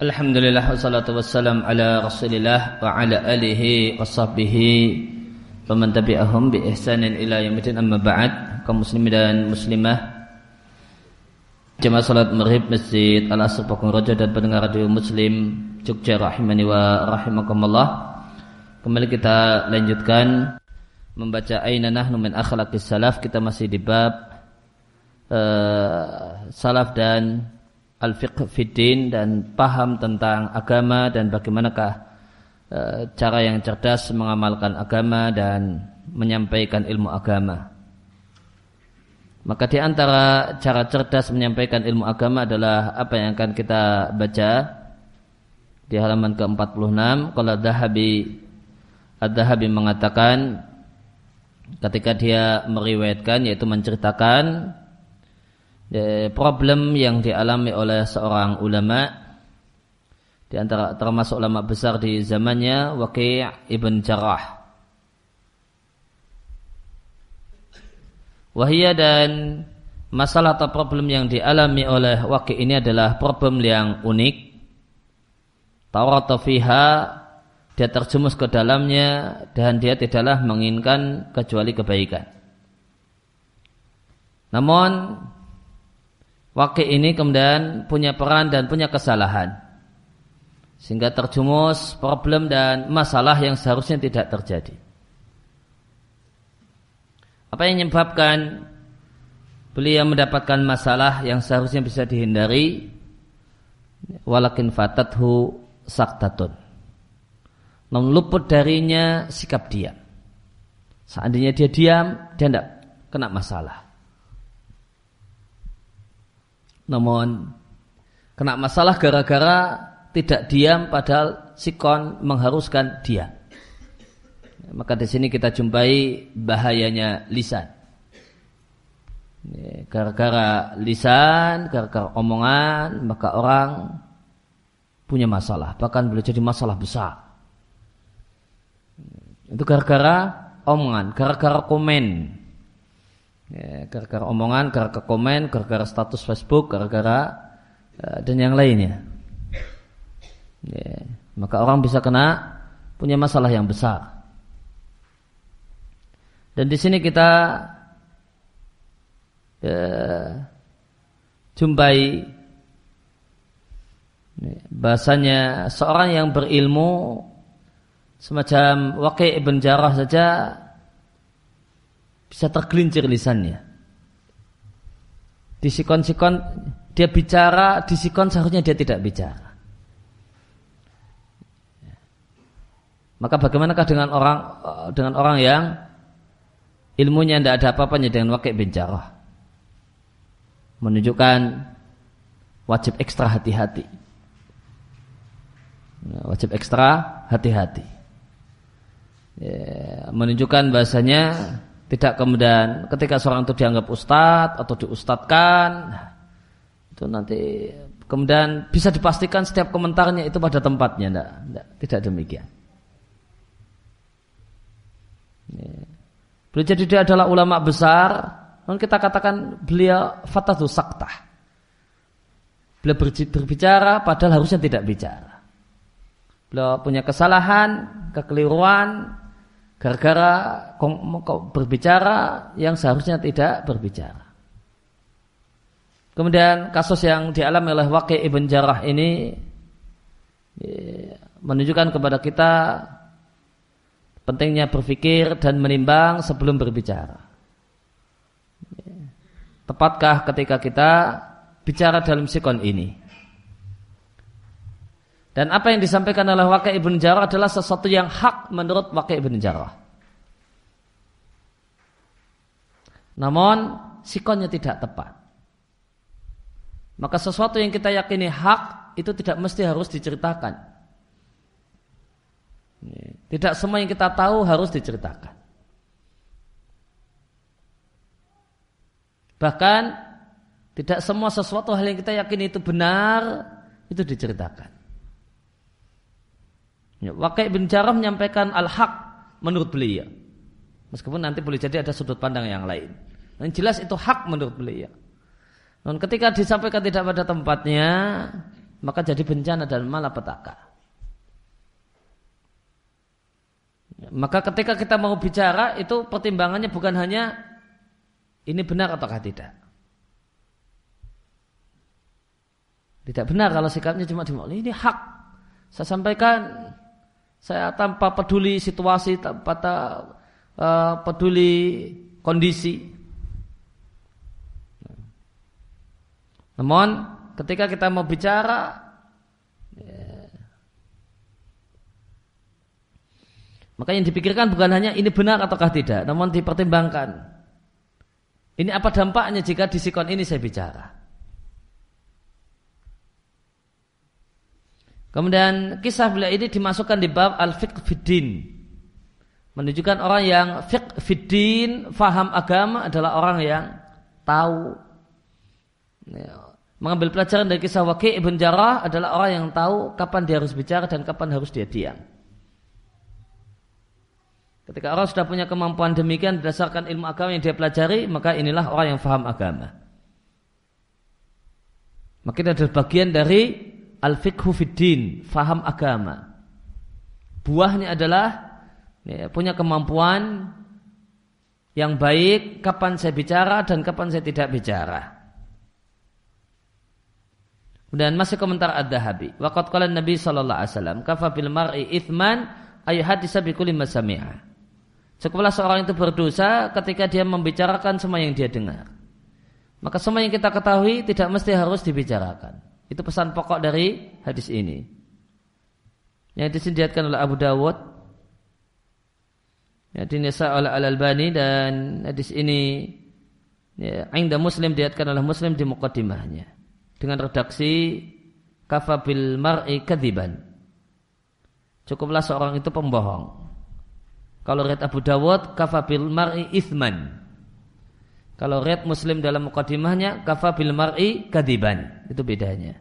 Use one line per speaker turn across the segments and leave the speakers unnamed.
Alhamdulillah wassalatu wassalam ala rasulillah wa ala alihi wa sahbihi wa man tabi'ahum bi ihsanin ila yaumil amma ba'd kaum muslimin dan muslimah. Jemaah salat maghrib masjid Al Asr Pakung Raja dan pendengar radio Muslim Jogja rahimani wa rahimakumullah. Kembali kita lanjutkan membaca aina nahnu min akhlaqis salaf. Kita masih di bab uh, salaf dan al-fiqh fiddin dan paham tentang agama dan bagaimanakah e, cara yang cerdas mengamalkan agama dan menyampaikan ilmu agama. Maka di antara cara cerdas menyampaikan ilmu agama adalah apa yang akan kita baca di halaman ke-46 kalau Dahabi Ad-Dahabi mengatakan ketika dia meriwayatkan yaitu menceritakan problem yang dialami oleh seorang ulama di antara termasuk ulama besar di zamannya Waqi' ibn Jarrah. Wahia dan masalah atau problem yang dialami oleh Waqi' ini adalah problem yang unik. Taurat fiha dia terjumus ke dalamnya dan dia tidaklah menginginkan kecuali kebaikan. Namun Wakil ini kemudian punya peran dan punya kesalahan. Sehingga terjumus problem dan masalah yang seharusnya tidak terjadi. Apa yang menyebabkan beliau mendapatkan masalah yang seharusnya bisa dihindari? Walakin fatathu saktatun. Namun luput darinya sikap diam. Seandainya dia diam, dia tidak kena masalah. Namun kena masalah gara-gara tidak diam padahal sikon mengharuskan dia. Maka di sini kita jumpai bahayanya lisan. Gara-gara lisan, gara-gara omongan, maka orang punya masalah, bahkan boleh jadi masalah besar. Itu gara-gara omongan, gara-gara komen, ya, gara-gara omongan, gara-gara komen, gara-gara status Facebook, gara-gara uh, dan yang lainnya. Ya, maka orang bisa kena punya masalah yang besar. Dan di sini kita ya, jumpai ya, bahasanya seorang yang berilmu semacam Waqi' ibn Jarrah saja bisa tergelincir lisannya. Disikon-sikon dia bicara, disikon seharusnya dia tidak bicara. Maka bagaimanakah dengan orang dengan orang yang ilmunya tidak ada apa-apanya dengan wakil bicara? Menunjukkan wajib ekstra hati-hati. Wajib ekstra hati-hati. Ya, menunjukkan bahasanya tidak kemudian ketika seorang itu dianggap ustadz atau diustadkan itu nanti kemudian bisa dipastikan setiap komentarnya itu pada tempatnya, tidak, tidak, tidak demikian. Beliau jadi dia adalah ulama besar, namun kita katakan beliau fatatu saktah. Beliau berbicara padahal harusnya tidak bicara. Beliau punya kesalahan, kekeliruan, gara-gara berbicara yang seharusnya tidak berbicara. Kemudian kasus yang dialami oleh Waqi ibn Jarrah ini ya, menunjukkan kepada kita pentingnya berpikir dan menimbang sebelum berbicara. Tepatkah ketika kita bicara dalam sikon ini? Dan apa yang disampaikan oleh Waqi' ibn Jarrah adalah sesuatu yang hak menurut Waqi' ibn Jarrah. Namun sikonnya tidak tepat. Maka sesuatu yang kita yakini hak itu tidak mesti harus diceritakan. Tidak semua yang kita tahu harus diceritakan. Bahkan tidak semua sesuatu hal yang kita yakini itu benar itu diceritakan. Ya, Wakil bin Jarrah menyampaikan al-haq menurut beliau. Meskipun nanti boleh jadi ada sudut pandang yang lain. Yang jelas itu hak menurut beliau. Dan ketika disampaikan tidak pada tempatnya, maka jadi bencana dan malapetaka. Maka ketika kita mau bicara itu pertimbangannya bukan hanya ini benar ataukah tidak. Tidak benar kalau sikapnya cuma ini hak. Saya sampaikan saya tanpa peduli situasi, tanpa uh, peduli kondisi. Namun ketika kita mau bicara ya, maka yang dipikirkan bukan hanya ini benar ataukah tidak, namun dipertimbangkan. Ini apa dampaknya jika di sikon ini saya bicara? Kemudian kisah beliau ini dimasukkan di bab al-fiqh fiddin. Menunjukkan orang yang fiqh fiddin, faham agama adalah orang yang tahu ya, mengambil pelajaran dari kisah Waqi' ibn Jarrah adalah orang yang tahu kapan dia harus bicara dan kapan harus dia diam. Ketika orang sudah punya kemampuan demikian berdasarkan ilmu agama yang dia pelajari, maka inilah orang yang faham agama. Maka ini adalah bagian dari al-fiqhu fiddin, faham agama. Buahnya adalah ya, punya kemampuan yang baik kapan saya bicara dan kapan saya tidak bicara. Dan masih komentar Ad-Dahabi. Waqat qala Nabi sallallahu alaihi wasallam, kafa bil mar'i ithman ay hadisa bi kulli masami'a. Cukuplah seorang itu berdosa ketika dia membicarakan semua yang dia dengar. Maka semua yang kita ketahui tidak mesti harus dibicarakan. Itu pesan pokok dari hadis ini. Yang disediakan oleh Abu Dawud. Yang dinisa oleh Al-Albani dan hadis ini ya, Ainda Muslim diatkan oleh Muslim di mukaddimahnya dengan redaksi kafabil mar'i kadiban. Cukuplah seorang itu pembohong. Kalau red Abu Dawud kafabil mar'i ithman. Kalau red Muslim dalam mukadimahnya kafabil mar'i kadiban. Itu bedanya.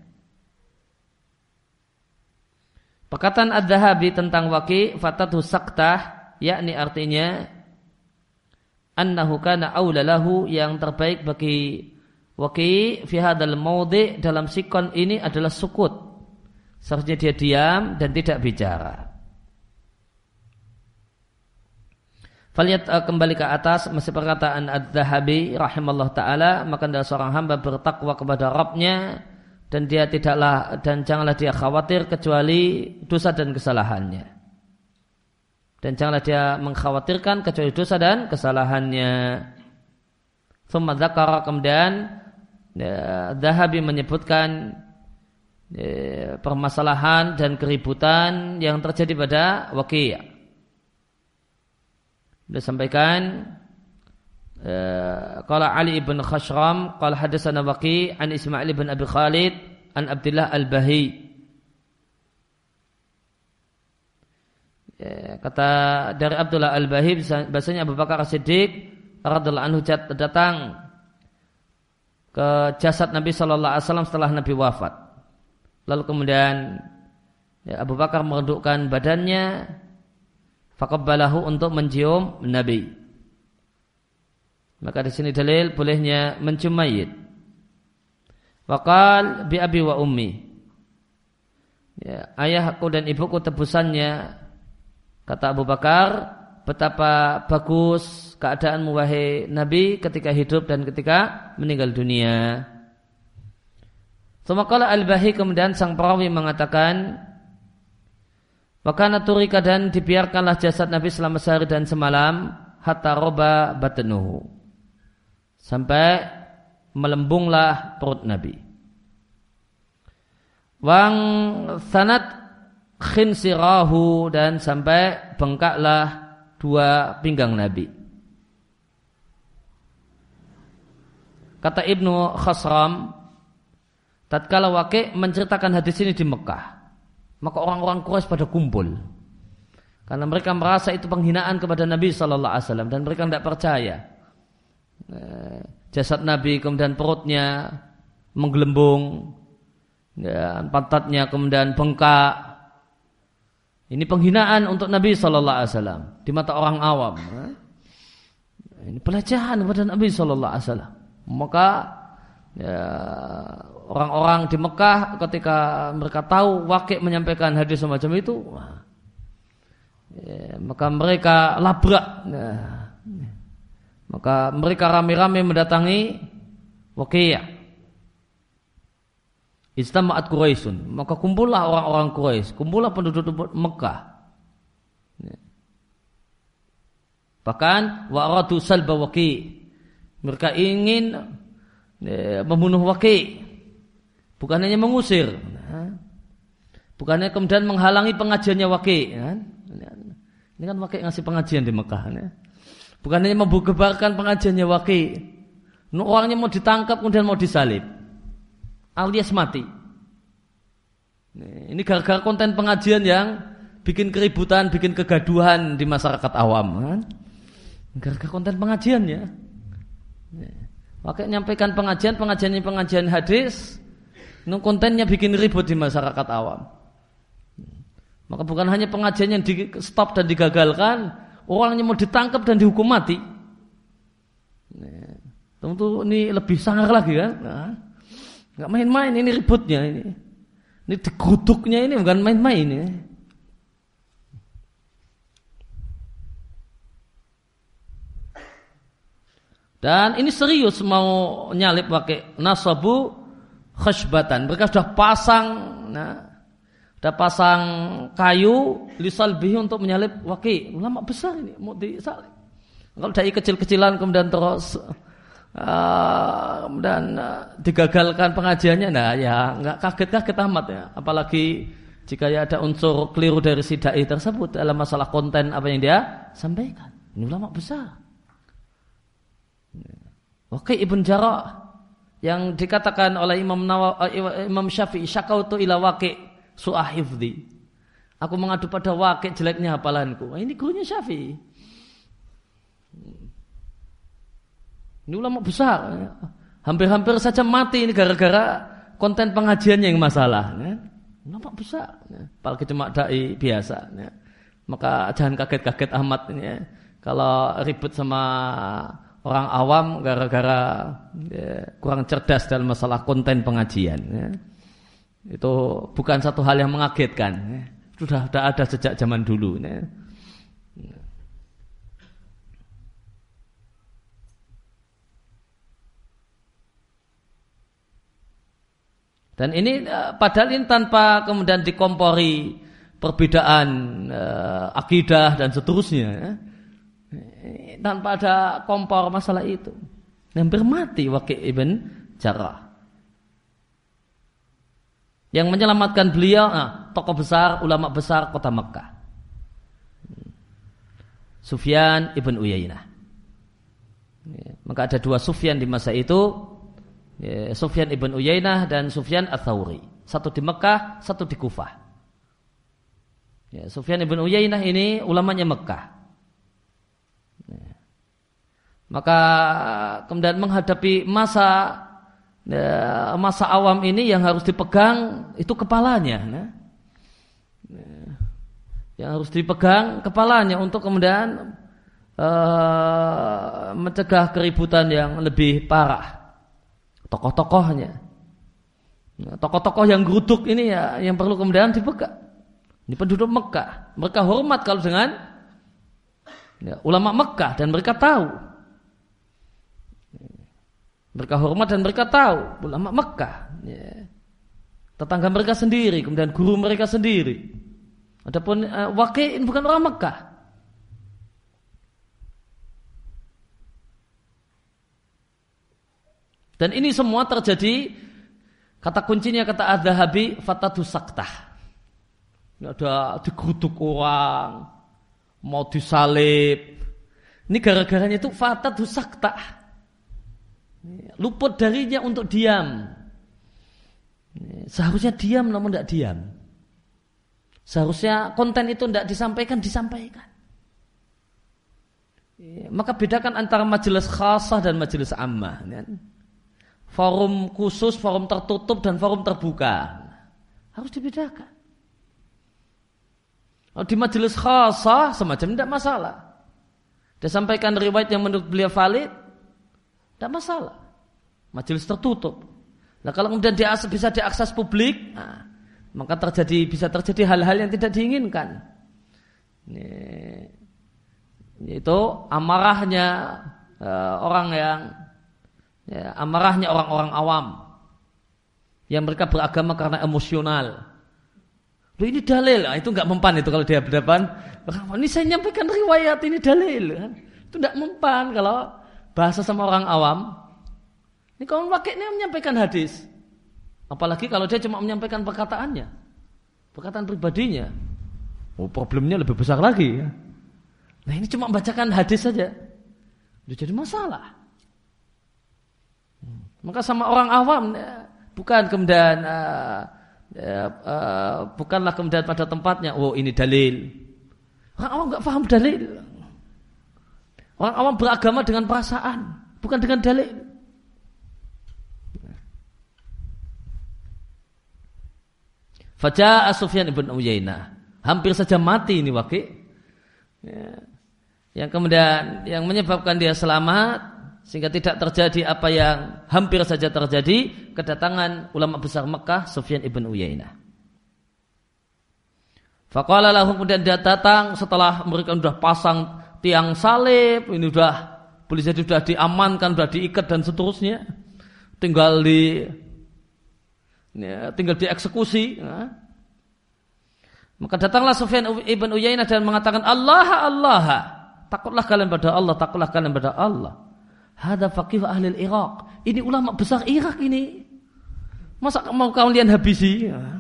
Perkataan Ad-Dahabi tentang waki fatatu saktah yakni artinya annahu kana aulalahu yang terbaik bagi Waki fi hadal maudi dalam sikon ini adalah sukut. Seharusnya dia diam dan tidak bicara. Faliat uh, kembali ke atas masih perkataan Ad-Dahabi rahimallahu taala maka adalah seorang hamba bertakwa kepada Rabbnya dan dia tidaklah dan janganlah dia khawatir kecuali dosa dan kesalahannya. Dan janganlah dia mengkhawatirkan kecuali dosa dan kesalahannya. Thumma kemudian Dahabi menyebutkan ya, permasalahan dan keributan yang terjadi pada Waqi'. Dia sampaikan ya, Qala Ali ibn Khashram qala hadatsana Waqi' an Ismail ibn Abi Khalid an Abdullah Al-Bahi kata dari Abdullah Al-Bahi bahasanya Abu Bakar Siddiq radhiyallahu anhu datang ke jasad Nabi Shallallahu Alaihi Wasallam setelah Nabi wafat. Lalu kemudian ya, Abu Bakar merendukkan badannya, fakabbalahu untuk mencium Nabi. Maka di sini dalil bolehnya mencium mayit. Wakal bi abi wa ummi. Ya, ayahku dan ibuku tebusannya kata Abu Bakar betapa bagus keadaanmu wahai Nabi ketika hidup dan ketika meninggal dunia. Semakala Al-Bahi kemudian sang perawi mengatakan Wakana turika dan dibiarkanlah jasad Nabi selama sehari dan semalam hatta roba batenuhu sampai melembunglah perut Nabi. Wang sanat khinsirahu dan sampai bengkaklah dua pinggang Nabi. Kata Ibnu Khasram, tatkala Waqi menceritakan hadis ini di Mekah, maka orang-orang Quraisy pada kumpul. Karena mereka merasa itu penghinaan kepada Nabi Shallallahu Alaihi Wasallam dan mereka tidak percaya. Eh, jasad Nabi kemudian perutnya menggelembung, ya, pantatnya kemudian bengkak, ini penghinaan untuk Nabi Shallallahu Alaihi Wasallam di mata orang awam. Ini pelecehan kepada Nabi Shallallahu Alaihi Wasallam. Maka ya, orang-orang di Mekah ketika mereka tahu wakil menyampaikan hadis semacam itu ya, maka mereka labrak ya, maka mereka rame-rame mendatangi wakil Istama'at Quraisyun. Maka kumpullah orang-orang Quraisy, kumpullah penduduk Mekah. Ya. Bahkan wa'radu salba waqi. Mereka ingin ya, membunuh waqi. Bukan hanya mengusir. Ya. Bukan hanya kemudian menghalangi pengajiannya waqi. Ya. Ini kan waqi ngasih pengajian di Mekah. Ya. Bukan hanya membubarkan pengajiannya waqi. Orangnya mau ditangkap kemudian mau disalib alias mati. Ini gara-gara konten pengajian yang bikin keributan, bikin kegaduhan di masyarakat awam. Kan? Gara-gara konten pengajian ya. Pakai nyampaikan pengajian, pengajian ini pengajian hadis, ini kontennya bikin ribut di masyarakat awam. Maka bukan hanya pengajian yang di stop dan digagalkan, orangnya mau ditangkap dan dihukum mati. Tentu ini lebih sangar lagi kan. Nah, Nggak main-main ini ributnya ini. Ini dikutuknya ini bukan main-main ini. Dan ini serius mau nyalip pakai nasabu khashbatan. Mereka sudah pasang nah, sudah pasang kayu lisalbihi untuk menyalip waki. Ulama besar ini mau disalip. Kalau dari kecil-kecilan kemudian terus uh, dan uh, digagalkan pengajiannya nah ya nggak kaget-kaget amat ya apalagi jika ya ada unsur keliru dari si dai tersebut dalam masalah konten apa yang dia sampaikan ini ulama besar Oke Ibn Jarrah yang dikatakan oleh Imam Nawawi, eh, Imam Syafi'i syakautu ila waqi su'ahifdi aku mengadu pada waqi jeleknya hafalanku ini gurunya Syafi'i Ini ulama besar. Hampir-hampir saja mati ini gara-gara konten pengajiannya yang masalah. Ya. Ulama besar. Ya. Apalagi cuma dai biasa. Ya. Maka jangan kaget-kaget amat. Ya. Kalau ribut sama orang awam gara-gara ya, kurang cerdas dalam masalah konten pengajian. Ya. Itu bukan satu hal yang mengagetkan. Ya. Sudah, sudah ada sejak zaman dulu. Ya. Dan ini eh, padahal ini tanpa kemudian dikompori perbedaan uh, akidah dan seterusnya. Ya. Tanpa ada kompor masalah itu. Hampir mati Waqi ibn Jarrah. Yang menyelamatkan beliau, nah, tokoh besar, ulama besar kota Mekah. Sufyan ibn Uyainah. Maka ada dua Sufyan di masa itu ya, Sufyan ibn Uyainah dan Sufyan Ats-Tsauri. Satu di Mekah, satu di Kufah. Ya, Sufyan ibn Uyainah ini ulamanya Mekah. Maka kemudian menghadapi masa ya, masa awam ini yang harus dipegang itu kepalanya. Ya. ya. Yang harus dipegang kepalanya untuk kemudian uh, mencegah keributan yang lebih parah tokoh-tokohnya. Nah, tokoh-tokoh yang geruduk ini ya yang perlu kemudian dipegang. Ini penduduk Mekah. Mereka hormat kalau dengan ya, ulama Mekah dan mereka tahu. Mereka hormat dan mereka tahu ulama Mekah. Ya. Tetangga mereka sendiri, kemudian guru mereka sendiri. Adapun uh, wakil bukan orang Mekah. Dan ini semua terjadi kata kuncinya kata Az-Zahabi fatatu saktah. Ada dikutuk orang, mau disalib. Ini gara-garanya itu fatatu saktah. Luput darinya untuk diam. Seharusnya diam namun tidak diam. Seharusnya konten itu tidak disampaikan, disampaikan. Maka bedakan antara majelis khasah dan majelis ammah. Kan? forum khusus, forum tertutup dan forum terbuka. Harus dibedakan. Kalau di majelis khasah semacam tidak masalah. Dia sampaikan riwayat yang menurut beliau valid, tidak masalah. majelis tertutup. Nah kalau kemudian dia bisa diakses publik, nah, maka terjadi bisa terjadi hal-hal yang tidak diinginkan. Ini, itu amarahnya uh, orang yang ya, amarahnya orang-orang awam yang mereka beragama karena emosional. Loh ini dalil, nah, itu nggak mempan itu kalau dia berdepan. Ini saya nyampaikan riwayat ini dalil, itu nggak mempan kalau bahasa sama orang awam. Ini kaum wakil ini menyampaikan hadis, apalagi kalau dia cuma menyampaikan perkataannya, perkataan pribadinya. Oh problemnya lebih besar lagi. Ya. Nah ini cuma bacakan hadis saja, sudah jadi masalah. Maka sama orang awam ya, bukan kemudian uh, uh, uh, bukanlah kemudian pada tempatnya. Oh ini dalil. Orang awam nggak paham dalil. Orang awam beragama dengan perasaan, bukan dengan dalil. Faja'a Sufyan ibn Uyainah. Hampir saja mati ini wakil. Ya. Yang kemudian yang menyebabkan dia selamat sehingga tidak terjadi apa yang hampir saja terjadi kedatangan ulama besar Mekah Sufyan ibn Uyainah. Faqala lahu kemudian dia datang setelah mereka sudah pasang tiang salib, ini sudah boleh jadi sudah diamankan, sudah diikat dan seterusnya. Tinggal di ya, tinggal dieksekusi. Ya. Maka datanglah Sufyan ibn Uyainah dan mengatakan Allah Allah takutlah kalian pada Allah, takutlah kalian pada Allah. Hada faqih ahli Irak. Ini ulama besar Irak ini. Masa mau kalian habisi? Ya.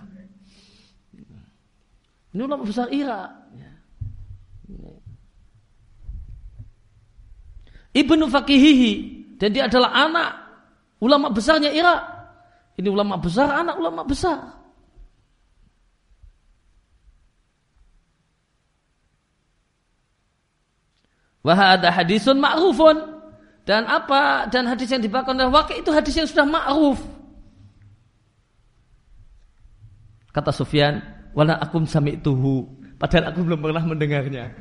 Ini ulama besar Irak. Ya. Ibnu Fakihihi dan dia adalah anak ulama besarnya Irak. Ini ulama besar, anak ulama besar. Wahada hadisun ma'rufun dan apa? Dan hadis yang dibawakan oleh wakil itu hadis yang sudah ma'ruf. Kata Sufyan, wala akum sami tuhu. Padahal aku belum pernah mendengarnya.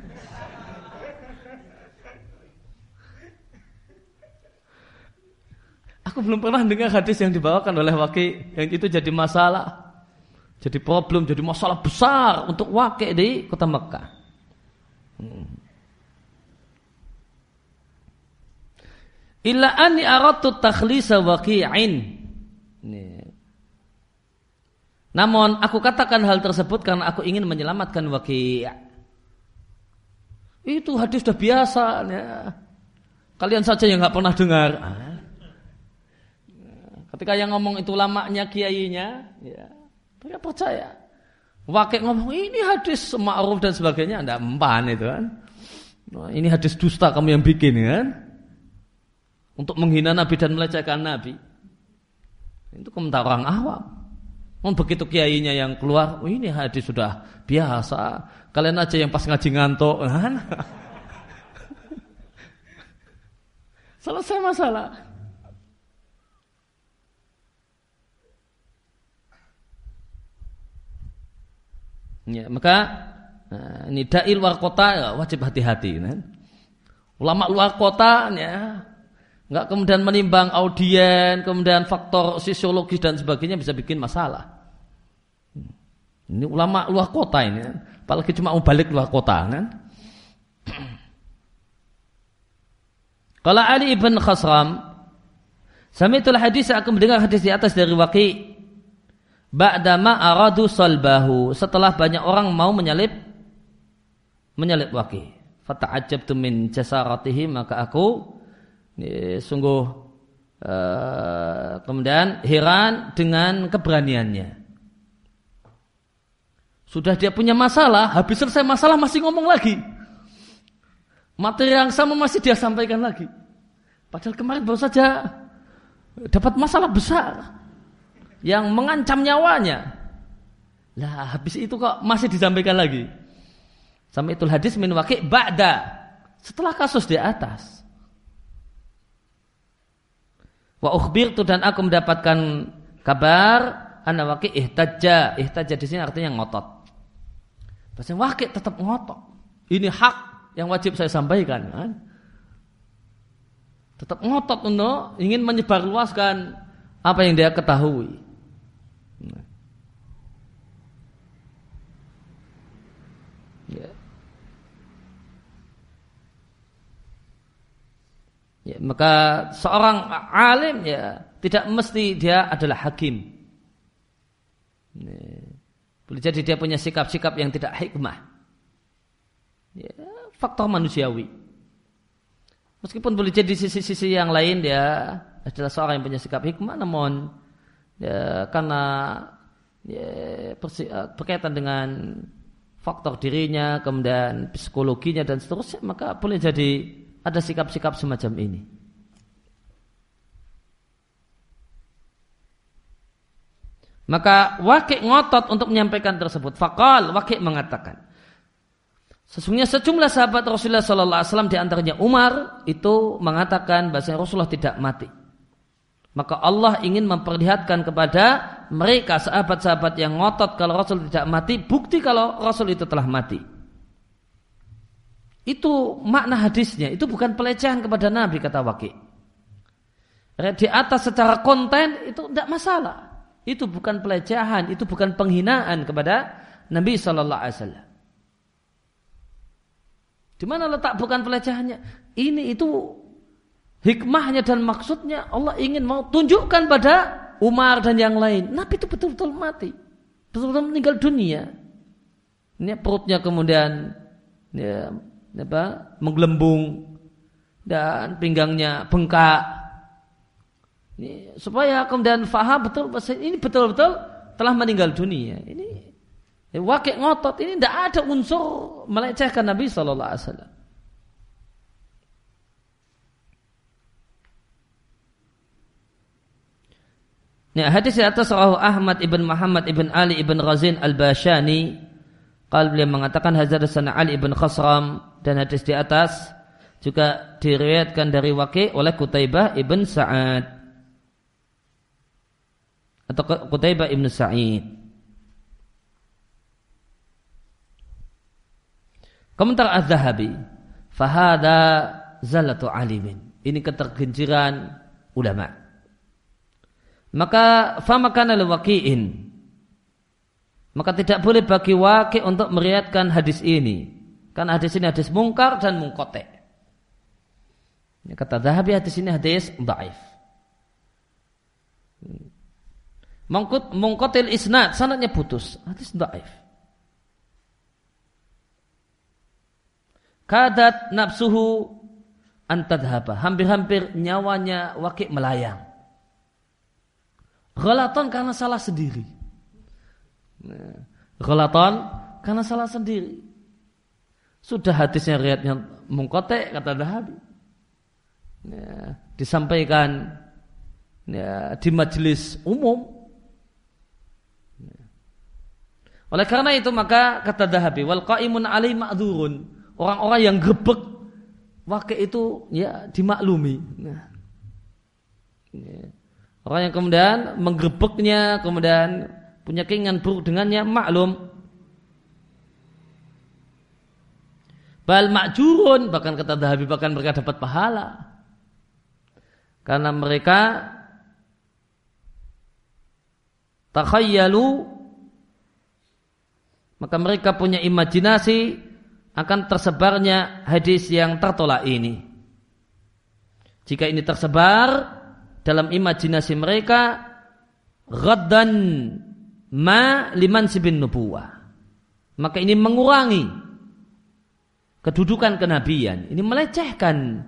Aku belum pernah dengar hadis yang dibawakan oleh wakil yang itu jadi masalah. Jadi problem, jadi masalah besar untuk wakil di kota Mekah. Hmm. Illa anni aradtu takhlisa waqi'in. Namun aku katakan hal tersebut karena aku ingin menyelamatkan waqi'. Itu hadis sudah biasa. Ya. Kalian saja yang nggak pernah dengar. Ketika yang ngomong itu lamanya kiainya, ya, mereka percaya. Wakil ngomong ini hadis ma'ruf dan sebagainya, anda empan itu kan. ini hadis dusta kamu yang bikin kan untuk menghina Nabi dan melecehkan Nabi. Itu komentar orang awam. Oh, begitu kiainya yang keluar, oh, ini hadis sudah biasa. Kalian aja yang pas ngaji ngantuk, kan? Selesai masalah. Ya, maka nah, ini dai luar kota ya, wajib hati-hati kan. Ulama luar kota ya, nggak kemudian menimbang audien, kemudian faktor sosiologis dan sebagainya bisa bikin masalah. Ini ulama luar kota ini, apalagi cuma mau balik luar kota kan. Kalau Ali ibn Khasram, itulah hadis aku mendengar hadis di atas dari Waqi. Ba'dama aradu salbahu. Setelah banyak orang mau menyalip menyalip Waqi. Fata'ajabtu min jasaratihi maka aku ini, sungguh uh, kemudian heran dengan keberaniannya. Sudah dia punya masalah, habis selesai masalah masih ngomong lagi. Materi yang sama masih dia sampaikan lagi. Padahal kemarin baru saja dapat masalah besar yang mengancam nyawanya. Lah habis itu kok masih disampaikan lagi. Sampai itu hadis min waqi' ba'da. Setelah kasus di atas. Wa ukhbirtu dan aku mendapatkan kabar anna waqi ihtajja. Ihtajja di sini artinya ngotot. Bahasa waqi tetap ngotot. Ini hak yang wajib saya sampaikan kan. Tetap ngotot untuk ingin menyebarluaskan apa yang dia ketahui. Ya. Ya, maka seorang alim ya tidak mesti dia adalah hakim. Ya. Boleh jadi dia punya sikap-sikap yang tidak hikmah. Ya, faktor manusiawi. Meskipun boleh jadi sisi-sisi yang lain dia adalah seorang yang punya sikap hikmah, namun ya, karena ya, eh, berkaitan dengan faktor dirinya, kemudian psikologinya dan seterusnya, maka boleh jadi ada sikap-sikap semacam ini. Maka wakil ngotot untuk menyampaikan tersebut. Fakal wakil mengatakan, Sesungguhnya sejumlah sahabat Rasulullah Sallallahu Alaihi Wasallam di antaranya Umar itu mengatakan bahasa Rasulullah tidak mati. Maka Allah ingin memperlihatkan kepada mereka sahabat-sahabat yang ngotot kalau Rasul tidak mati, bukti kalau Rasul itu telah mati. Itu makna hadisnya, itu bukan pelecehan kepada Nabi kata Waki. Di atas secara konten itu tidak masalah. Itu bukan pelecehan, itu bukan penghinaan kepada Nabi Sallallahu Alaihi Wasallam. Di mana letak bukan pelecehannya? Ini itu hikmahnya dan maksudnya Allah ingin mau tunjukkan pada Umar dan yang lain. Nabi itu betul-betul mati. Betul-betul meninggal dunia. Ini perutnya kemudian ya, apa, menggelembung dan pinggangnya bengkak. Ini, supaya kemudian faham betul ini betul-betul telah meninggal dunia. Ini wakil ngotot ini tidak ada unsur melecehkan Nabi Shallallahu Alaihi Wasallam. Ya, hadis di atas Rahu Ahmad ibn Muhammad ibn Ali ibn Razin al Bashani, kalau beliau mengatakan sana Ali ibn Khasram dan hadis di atas juga diriwayatkan dari Waqi oleh Kutaibah ibn Sa'ad atau Kutaibah ibn Sa'id. Komentar Az-Zahabi, fahada zalatu alimin. Ini ketergenciran ulama. Maka famakana wakiin. Maka tidak boleh bagi wakil untuk meriatkan hadis ini. Karena hadis ini hadis mungkar dan mungkotek. Kata Zahabi hadis ini hadis daif. Mungkotil isnad, sanatnya putus. Hadis daif. kadat nafsuhu antadhaba. Hampir-hampir nyawanya wakil melayang. Ghalatan karena salah sendiri. Ghalatan karena salah sendiri. Sudah hadisnya riatnya mengkotek kata Dahabi. Ya, disampaikan ya, di majelis umum. Ya. Oleh karena itu maka kata Dahabi wal qaimun alai ma'dzurun orang-orang yang grebek wakil itu ya dimaklumi. Nah, ya. Orang yang kemudian menggerebeknya, kemudian punya keinginan buruk dengannya, maklum. Bal makjurun, bahkan kata Dahabi, bahkan mereka dapat pahala. Karena mereka takhayyalu maka mereka punya imajinasi akan tersebarnya hadis yang tertolak ini. Jika ini tersebar dalam imajinasi mereka, ghaddan ma liman sibin nubuwah. Maka ini mengurangi kedudukan kenabian. Ini melecehkan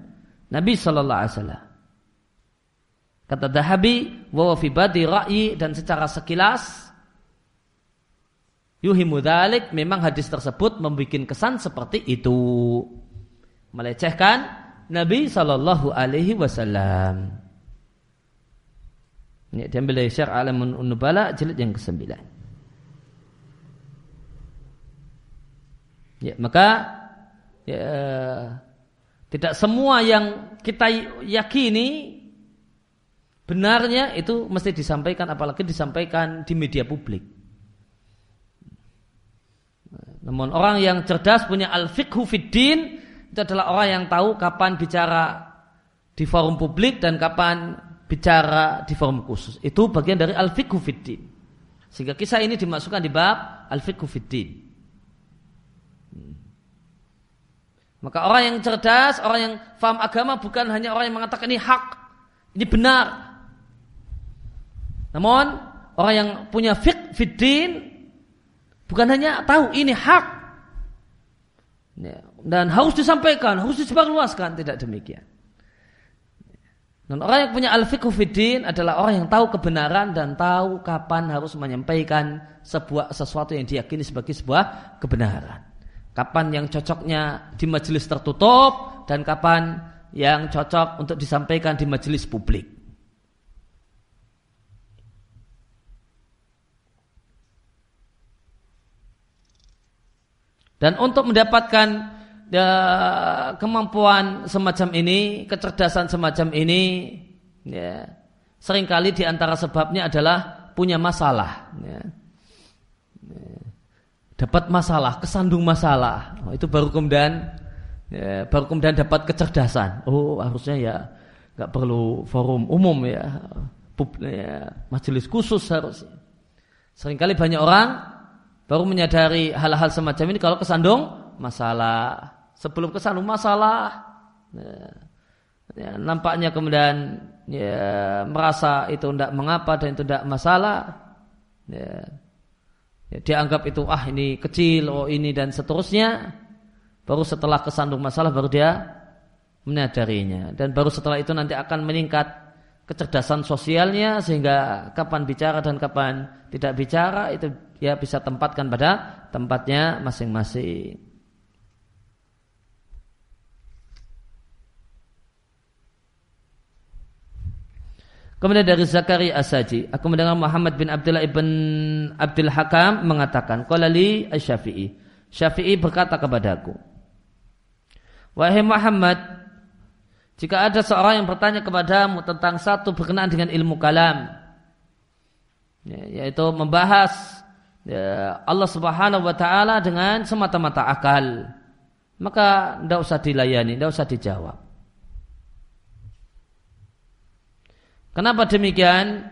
Nabi Sallallahu Alaihi Wasallam. Kata Dahabi, wa fi badi ra'yi dan secara sekilas Yuhimu dalik memang hadis tersebut membuat kesan seperti itu. Melecehkan Nabi Shallallahu Alaihi Wasallam. Ini diambil dari Syar Alamun Unubala jilid yang ke-9. Ya, maka ya, tidak semua yang kita yakini benarnya itu mesti disampaikan apalagi disampaikan di media publik. Namun orang yang cerdas punya al-fiqhu fiddin itu adalah orang yang tahu kapan bicara di forum publik dan kapan bicara di forum khusus. Itu bagian dari al-fiqhu fiddin. Sehingga kisah ini dimasukkan di bab al-fiqhu fiddin. Hmm. Maka orang yang cerdas, orang yang faham agama bukan hanya orang yang mengatakan ini hak, ini benar. Namun orang yang punya fiqh fiddin bukan hanya tahu ini hak dan harus disampaikan, harus disebarluaskan, tidak demikian. Dan orang yang punya al-fiqhu fiddin adalah orang yang tahu kebenaran dan tahu kapan harus menyampaikan sebuah sesuatu yang diyakini sebagai sebuah kebenaran. Kapan yang cocoknya di majelis tertutup dan kapan yang cocok untuk disampaikan di majelis publik. Dan untuk mendapatkan ya, kemampuan semacam ini, kecerdasan semacam ini, ya, sering kali di antara sebabnya adalah punya masalah. Ya. ya. Dapat masalah, kesandung masalah, oh, itu baru kemudian, ya, baru kemudian dapat kecerdasan. Oh harusnya ya nggak perlu forum umum ya, pub, ya majelis khusus harusnya. Seringkali banyak orang baru menyadari hal-hal semacam ini kalau kesandung masalah sebelum ke sana masalah ya, ya, nampaknya kemudian ya, merasa itu tidak mengapa dan itu tidak masalah ya, ya, dianggap itu ah ini kecil oh ini dan seterusnya baru setelah kesandung masalah baru dia menyadarinya dan baru setelah itu nanti akan meningkat kecerdasan sosialnya sehingga kapan bicara dan kapan tidak bicara itu ya bisa tempatkan pada tempatnya masing-masing. Kemudian dari Zakaria Asaji, aku mendengar Muhammad bin Abdullah ibn Abdul Hakam mengatakan, "Qala Asy-Syafi'i." Syafi'i berkata kepadaku, "Wahai Muhammad, jika ada seorang yang bertanya kepadamu tentang satu berkenaan dengan ilmu kalam, ya, yaitu membahas ya, Allah Subhanahu wa taala dengan semata-mata akal, maka tidak usah dilayani, tidak usah dijawab. Kenapa demikian?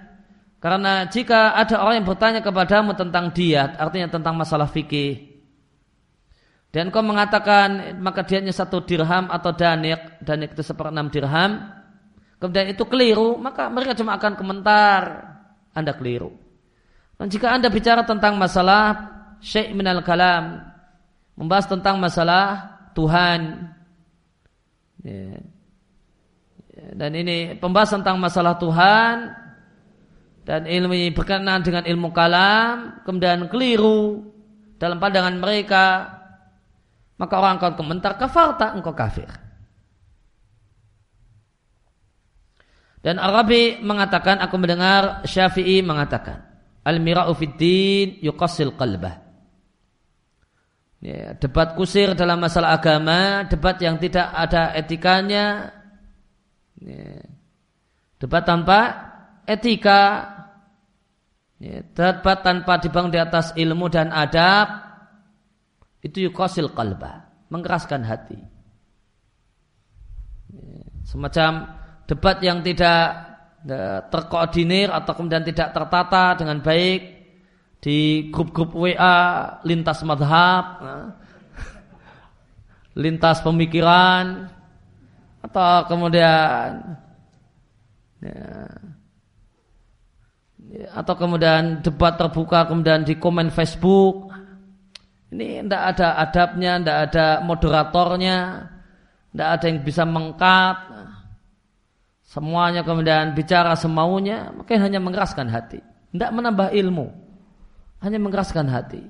Karena jika ada orang yang bertanya kepadamu tentang diat, artinya tentang masalah fikih, dan kau mengatakan maka diatnya satu dirham atau danik, danik itu seperenam dirham, kemudian itu keliru, maka mereka cuma akan komentar, Anda keliru. Dan jika Anda bicara tentang masalah syekh minal kalam, membahas tentang masalah Tuhan, ya, dan ini pembahasan tentang masalah Tuhan dan ilmu berkenaan dengan ilmu kalam kemudian keliru dalam pandangan mereka. Maka orang akan komentar kafarta engkau kafir. Dan Arabi mengatakan aku mendengar Syafi'i mengatakan al-mira'u fiddin yuqassil qalbah ya, debat kusir dalam masalah agama debat yang tidak ada etikanya Ya. Debat tanpa etika, ya. debat tanpa dibangun di atas ilmu dan adab, itu yukosil kalba, mengeraskan hati. Ya. Semacam debat yang tidak ya, terkoordinir atau kemudian tidak tertata dengan baik di grup-grup WA lintas madhab, ya. lintas pemikiran, atau kemudian ya, atau kemudian debat terbuka kemudian di komen Facebook ini tidak ada adabnya, tidak ada moderatornya, tidak ada yang bisa mengkat, semuanya kemudian bicara semaunya, maka hanya mengeraskan hati, tidak menambah ilmu, hanya mengeraskan hati.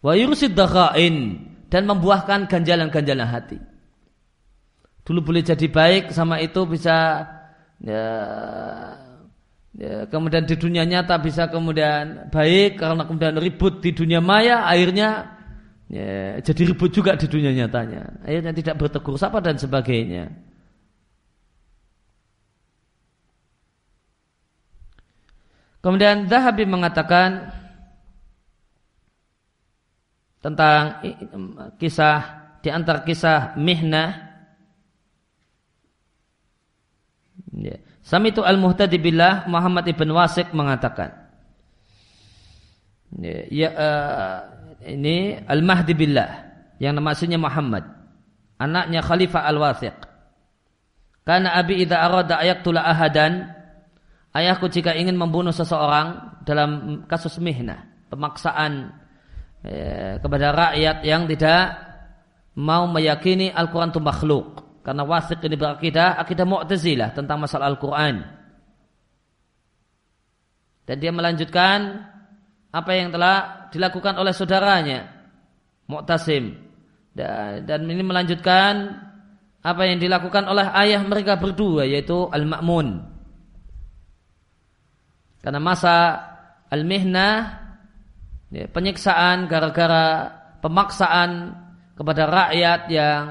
Wa dan membuahkan ganjalan-ganjalan hati. Dulu boleh jadi baik sama itu bisa ya, ya, kemudian di dunia nyata bisa kemudian baik karena kemudian ribut di dunia maya akhirnya ya, jadi ribut juga di dunia nyatanya. Akhirnya tidak bertegur sapa dan sebagainya. Kemudian Zahabi mengatakan tentang kisah di antara kisah mihnah Ya. Samitu al-muhtadi billah Muhammad ibn Wasik mengatakan. Ya, ya uh, ini al-mahdi billah yang maksudnya Muhammad. Anaknya Khalifah al-Wathiq. Karena abi idza arada ayaktula ahadan ayahku jika ingin membunuh seseorang dalam kasus mihna, pemaksaan ya, kepada rakyat yang tidak mau meyakini Al-Quran itu makhluk. Karena wasik ini berakidah, akidah mu'tazilah tentang masalah Al-Quran. Dan dia melanjutkan apa yang telah dilakukan oleh saudaranya, Mu'tasim. Dan, dan ini melanjutkan apa yang dilakukan oleh ayah mereka berdua, yaitu Al-Ma'mun. Karena masa Al-Mihnah, ya, penyiksaan gara-gara pemaksaan kepada rakyat yang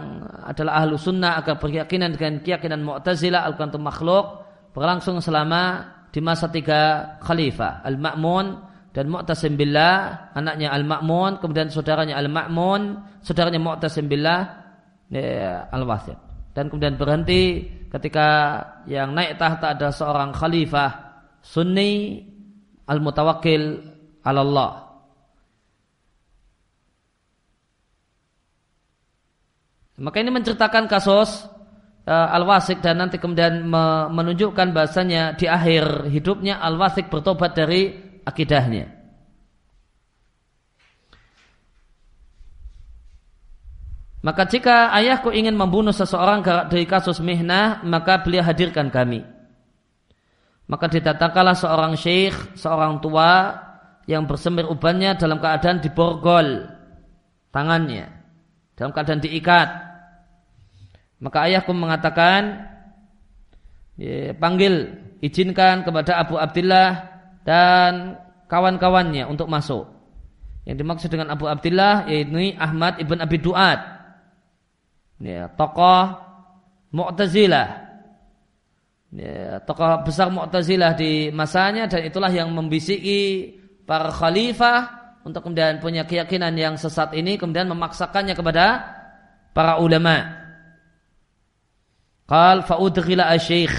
adalah ahlu sunnah agar berkeyakinan dengan keyakinan Mu'tazilah al-Quran makhluk berlangsung selama di masa tiga khalifah Al-Ma'mun dan Mu'tasim billah. Anaknya Al-Ma'mun kemudian saudaranya Al-Ma'mun saudaranya Mu'tasim billah ya, Al-Wasith dan kemudian berhenti ketika yang naik tahta ada seorang khalifah sunni al-mutawakkil Allah Maka ini menceritakan kasus uh, Al-Wasik dan nanti kemudian me menunjukkan bahasanya di akhir hidupnya Al-Wasik bertobat dari akidahnya. Maka jika ayahku ingin membunuh seseorang dari kasus mihnah, maka beliau hadirkan kami. Maka didatangkanlah seorang syekh, seorang tua yang bersemir ubannya dalam keadaan diborgol tangannya, dalam keadaan diikat. Maka ayahku mengatakan, panggil, izinkan kepada Abu Abdullah dan kawan-kawannya untuk masuk. Yang dimaksud dengan Abu Abdullah yaitu Ahmad ibn Abi Duat. Ya, tokoh Mu'tazilah. Ya, tokoh besar Mu'tazilah di masanya dan itulah yang membisiki para khalifah untuk kemudian punya keyakinan yang sesat ini kemudian memaksakannya kepada para ulama. Qal fa'udghila asy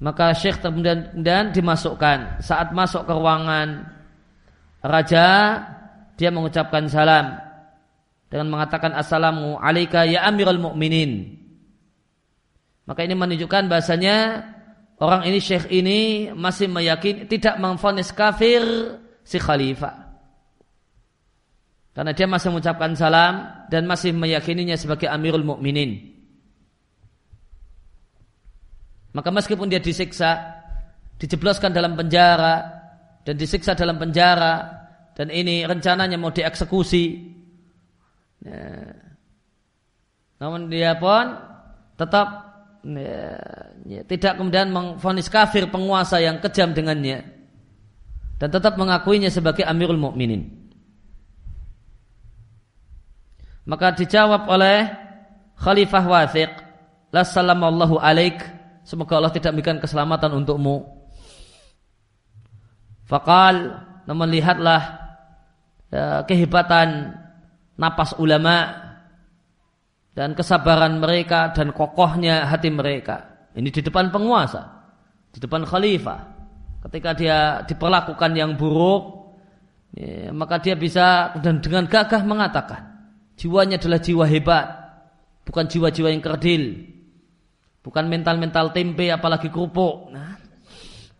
Maka syekh kemudian, kemudian dimasukkan. Saat masuk ke ruangan raja, dia mengucapkan salam dengan mengatakan assalamu alaika ya amirul mu'minin. Maka ini menunjukkan bahasanya orang ini syekh ini masih meyakini tidak memfonis kafir si khalifah. Karena dia masih mengucapkan salam dan masih meyakininya sebagai amirul mu'minin. Maka meskipun dia disiksa, dijebloskan dalam penjara dan disiksa dalam penjara dan ini rencananya mau dieksekusi. Ya. Namun dia pun tetap ya, ya, tidak kemudian mengfonis kafir penguasa yang kejam dengannya dan tetap mengakuinya sebagai Amirul Mukminin. Maka dijawab oleh Khalifah Wathiq, La salamallahu alaik Semoga Allah tidak memberikan keselamatan untukmu. Fakal, namun lihatlah ya, kehebatan napas ulama dan kesabaran mereka dan kokohnya hati mereka. Ini di depan penguasa, di depan khalifah. Ketika dia diperlakukan yang buruk, ya, maka dia bisa dan dengan gagah mengatakan, jiwanya adalah jiwa hebat, bukan jiwa-jiwa yang kerdil. Bukan mental-mental tempe apalagi kerupuk. Nah,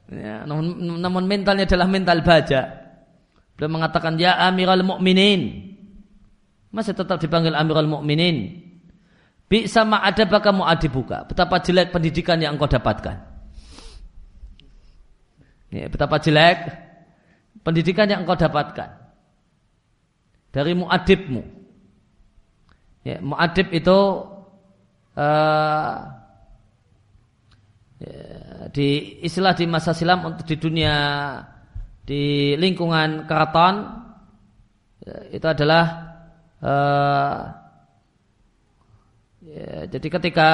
ya, namun, namun mentalnya adalah mental baja. Beliau mengatakan ya Amirul Mukminin. Masih tetap dipanggil Amirul Mukminin. Bi sama ada kamu adibuka. Betapa jelek pendidikan yang engkau dapatkan. Ya, betapa jelek pendidikan yang engkau dapatkan dari muadibmu. Ya, muadib itu uh, Ya, di istilah di masa silam untuk di dunia di lingkungan keraton ya, itu adalah uh, ya, jadi ketika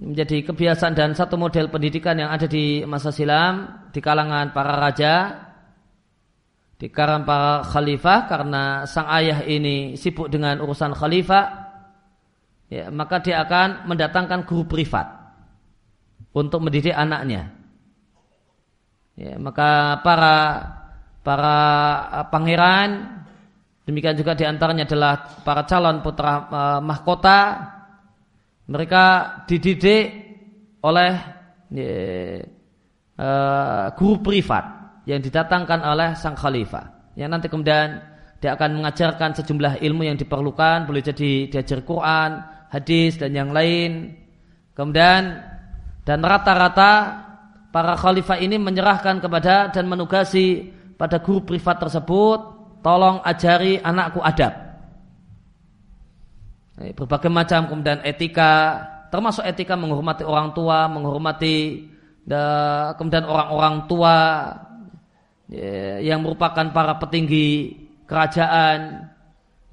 menjadi kebiasaan dan satu model pendidikan yang ada di masa silam di kalangan para raja di kalangan para khalifah karena sang ayah ini sibuk dengan urusan khalifah ya, maka dia akan mendatangkan guru privat untuk mendidik anaknya. Ya, maka para para pangeran demikian juga di antaranya adalah para calon putra uh, mahkota mereka dididik oleh ya, uh, guru privat yang didatangkan oleh sang khalifah yang nanti kemudian dia akan mengajarkan sejumlah ilmu yang diperlukan boleh jadi diajar Quran, hadis dan yang lain. Kemudian dan rata-rata para khalifah ini menyerahkan kepada dan menugasi pada guru privat tersebut tolong ajari anakku adab. Berbagai macam kemudian etika termasuk etika menghormati orang tua, menghormati kemudian orang-orang tua ya, yang merupakan para petinggi kerajaan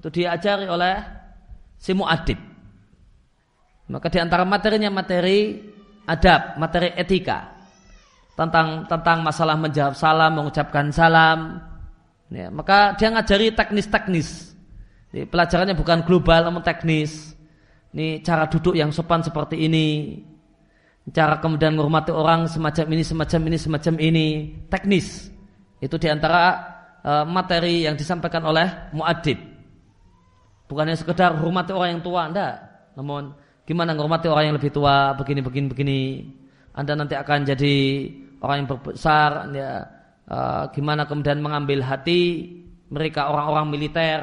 itu diajari oleh si muadib. Maka di antara materinya materi adab, materi etika tentang tentang masalah menjawab salam, mengucapkan salam. Ya, maka dia ngajari teknis-teknis. Pelajarannya bukan global namun teknis. Ini cara duduk yang sopan seperti ini. Cara kemudian menghormati orang semacam ini, semacam ini, semacam ini. Teknis. Itu di antara Eh, materi yang disampaikan oleh muadib. Bukannya sekedar hormati orang yang tua, anda. Namun gimana menghormati orang yang lebih tua, begini, begini, begini. Anda nanti akan jadi orang yang berbesar, ya, uh, gimana kemudian mengambil hati mereka orang-orang militer?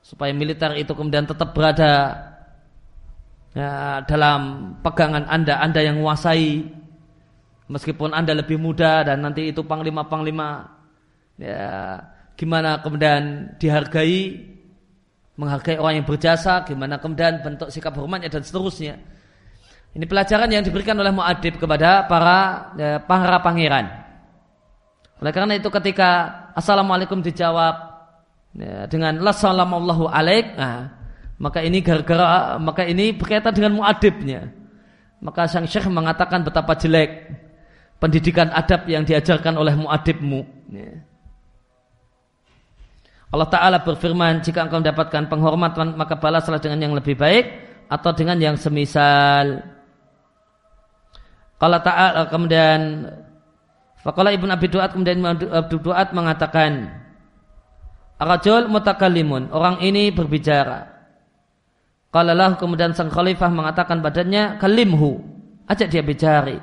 Supaya militer itu kemudian tetap berada ya, dalam pegangan anda, anda yang menguasai. Meskipun anda lebih muda dan nanti itu panglima-panglima ya. Gimana kemudian dihargai menghargai orang yang berjasa gimana kemudian bentuk sikap hormatnya dan seterusnya. Ini pelajaran yang diberikan oleh muadib kepada para ya, para pangeran. Oleh karena itu ketika assalamualaikum dijawab ya, dengan lassalamuallahu alaik nah, maka ini gara-gara maka ini berkaitan dengan muadibnya. Maka sang syekh mengatakan betapa jelek pendidikan adab yang diajarkan oleh muadibmu. Ya. Allah Ta'ala berfirman, jika engkau mendapatkan penghormatan, maka balaslah dengan yang lebih baik, atau dengan yang semisal. Kalau Ta'ala kemudian, Fakallah Ibn Abi Duat kemudian Abi Duat mengatakan, Rajul mutakalimun, orang ini berbicara. Kalau kemudian sang khalifah mengatakan badannya, kalimhu, ajak dia bicara.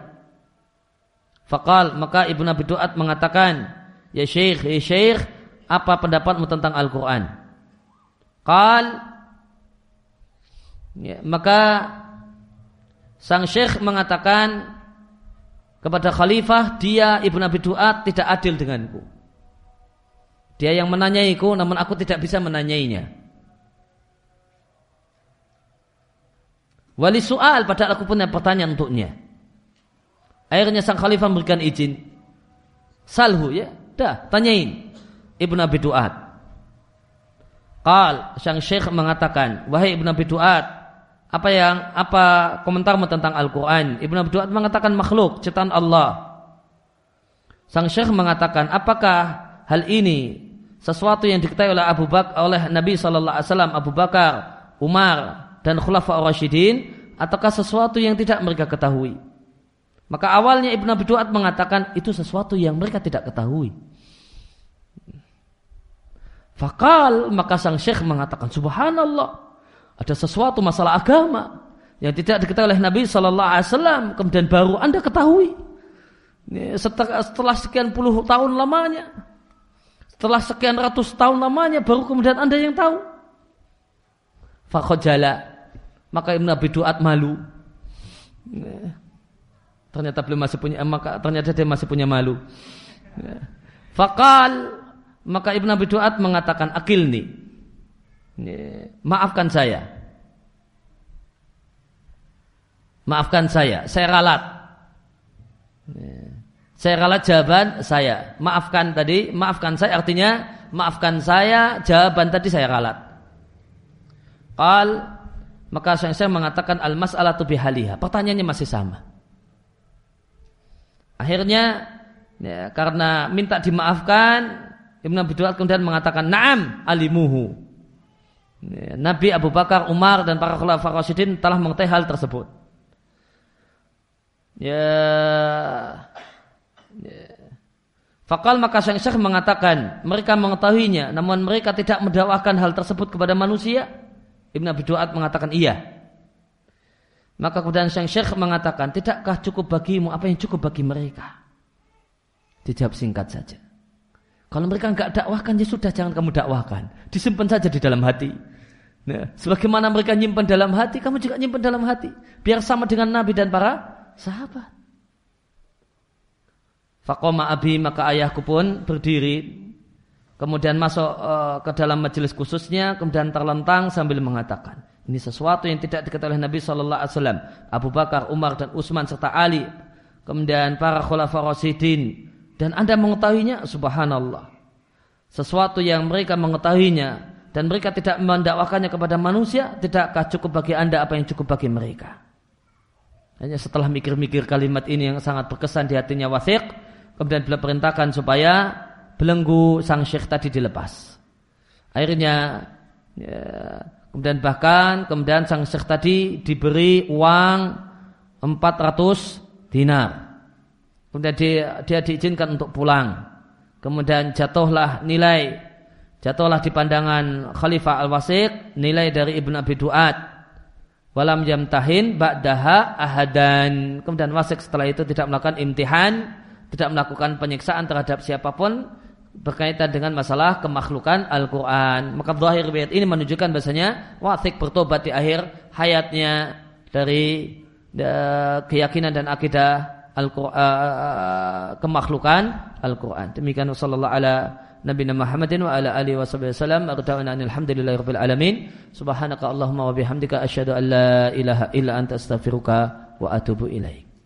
Fakal, maka Ibn Abi Duat mengatakan, Ya syekh, ya syekh, apa pendapatmu tentang Al-Quran? Qal ya, maka sang syekh mengatakan kepada khalifah dia Ibnu Abi Duat tidak adil denganku. Dia yang menanyaiku namun aku tidak bisa menanyainya. Wali soal padahal aku punya pertanyaan untuknya. Akhirnya sang khalifah memberikan izin. Salhu ya, dah tanyain. Ibnu Abi Duat. Qal, sang syekh mengatakan, "Wahai Ibnu Abi Duat, apa yang apa komentarmu tentang Al-Qur'an?" Ibnu Abi Duat mengatakan makhluk, ciptaan Allah. Sang syekh mengatakan, "Apakah hal ini sesuatu yang diketahui oleh Abu Bakar oleh Nabi sallallahu alaihi wasallam, Abu Bakar, Umar dan Khulafa Rasyidin ataukah sesuatu yang tidak mereka ketahui?" Maka awalnya Ibnu Abi Duat mengatakan itu sesuatu yang mereka tidak ketahui. Fakal maka sang syekh mengatakan subhanallah ada sesuatu masalah agama yang tidak diketahui oleh Nabi Shallallahu Alaihi Wasallam kemudian baru anda ketahui. Setelah, sekian puluh tahun lamanya setelah sekian ratus tahun lamanya baru kemudian anda yang tahu. Fakojala maka Ibn Abi Duat malu. Ternyata belum masih punya maka ternyata dia masih punya malu. Fakal maka Ibn Abi Duat mengatakan akilni. Maafkan saya. Maafkan saya. Saya ralat. Saya ralat jawaban saya. Maafkan tadi. Maafkan saya artinya maafkan saya jawaban tadi saya ralat. Qal maka saya mengatakan al mas'alatu bihaliha. Pertanyaannya masih sama. Akhirnya ya, karena minta dimaafkan Ibn Abi Duat kemudian mengatakan Naam alimuhu ya, Nabi Abu Bakar, Umar dan para khulafa Rasyidin telah mengetahui hal tersebut Ya, ya. Fakal maka sang syekh mengatakan mereka mengetahuinya namun mereka tidak mendakwahkan hal tersebut kepada manusia. Ibn Abi Duat mengatakan iya. Maka kemudian sang syekh mengatakan tidakkah cukup bagimu apa yang cukup bagi mereka? Dijawab singkat saja. Kalau mereka enggak dakwahkan ya sudah jangan kamu dakwahkan. Disimpan saja di dalam hati. Nah, sebagaimana mereka nyimpan dalam hati, kamu juga nyimpan dalam hati. Biar sama dengan Nabi dan para sahabat. Fakoma abi maka ayahku pun berdiri kemudian masuk uh, ke dalam majelis khususnya kemudian terlentang sambil mengatakan ini sesuatu yang tidak diketahui oleh Nabi Shallallahu Alaihi Wasallam Abu Bakar Umar dan Utsman serta Ali kemudian para khulafa rasidin dan anda mengetahuinya subhanallah sesuatu yang mereka mengetahuinya dan mereka tidak mendakwakannya kepada manusia tidakkah cukup bagi anda apa yang cukup bagi mereka hanya setelah mikir-mikir kalimat ini yang sangat berkesan di hatinya Wathiq Kemudian beliau perintahkan supaya belenggu sang syekh tadi dilepas. Akhirnya ya, kemudian bahkan kemudian sang syekh tadi diberi uang 400 dinar. Kemudian dia, dia diizinkan untuk pulang. Kemudian jatuhlah nilai jatuhlah di pandangan Khalifah Al-Wasiq nilai dari Ibn Abi Duat walam tahin ba'daha ahadan kemudian Wasik setelah itu tidak melakukan imtihan tidak melakukan penyiksaan terhadap siapa pun berkaitan dengan masalah kemakhlukan Al-Quran. Maka zahir ini menunjukkan bahasanya Wathik bertobat di akhir hayatnya dari keyakinan dan akidah Al uh, kemakhlukan Al-Quran. Demikian sallallahu ala Nabi Muhammadin wa ala alihi wasallam. Arda'ana alhamdulillahi rabbil alamin. Subhanaka allahumma wa bihamdika asyhadu an la ilaha illa anta astaghfiruka wa atubu ilaik